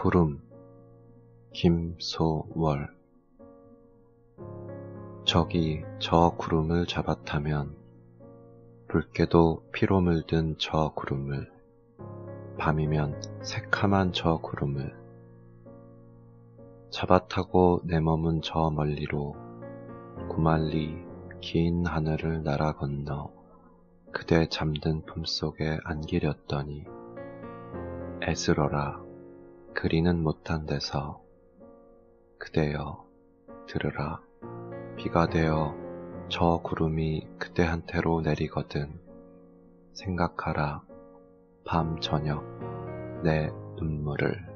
구름 김소월. 저기 저 구름을 잡아타면 붉게도 피로 물든 저 구름을 밤이면 새카만 저 구름을 잡아타고 내 몸은 저 멀리로 구말리 긴 하늘을 날아 건너 그대 잠든 품속에 안기렸더니 애쓰러라 그리는 못한 데서 그대여 들으라. 비가 되어 저 구름이 그대한테로 내리거든 생각하라. 밤 저녁 내 눈물을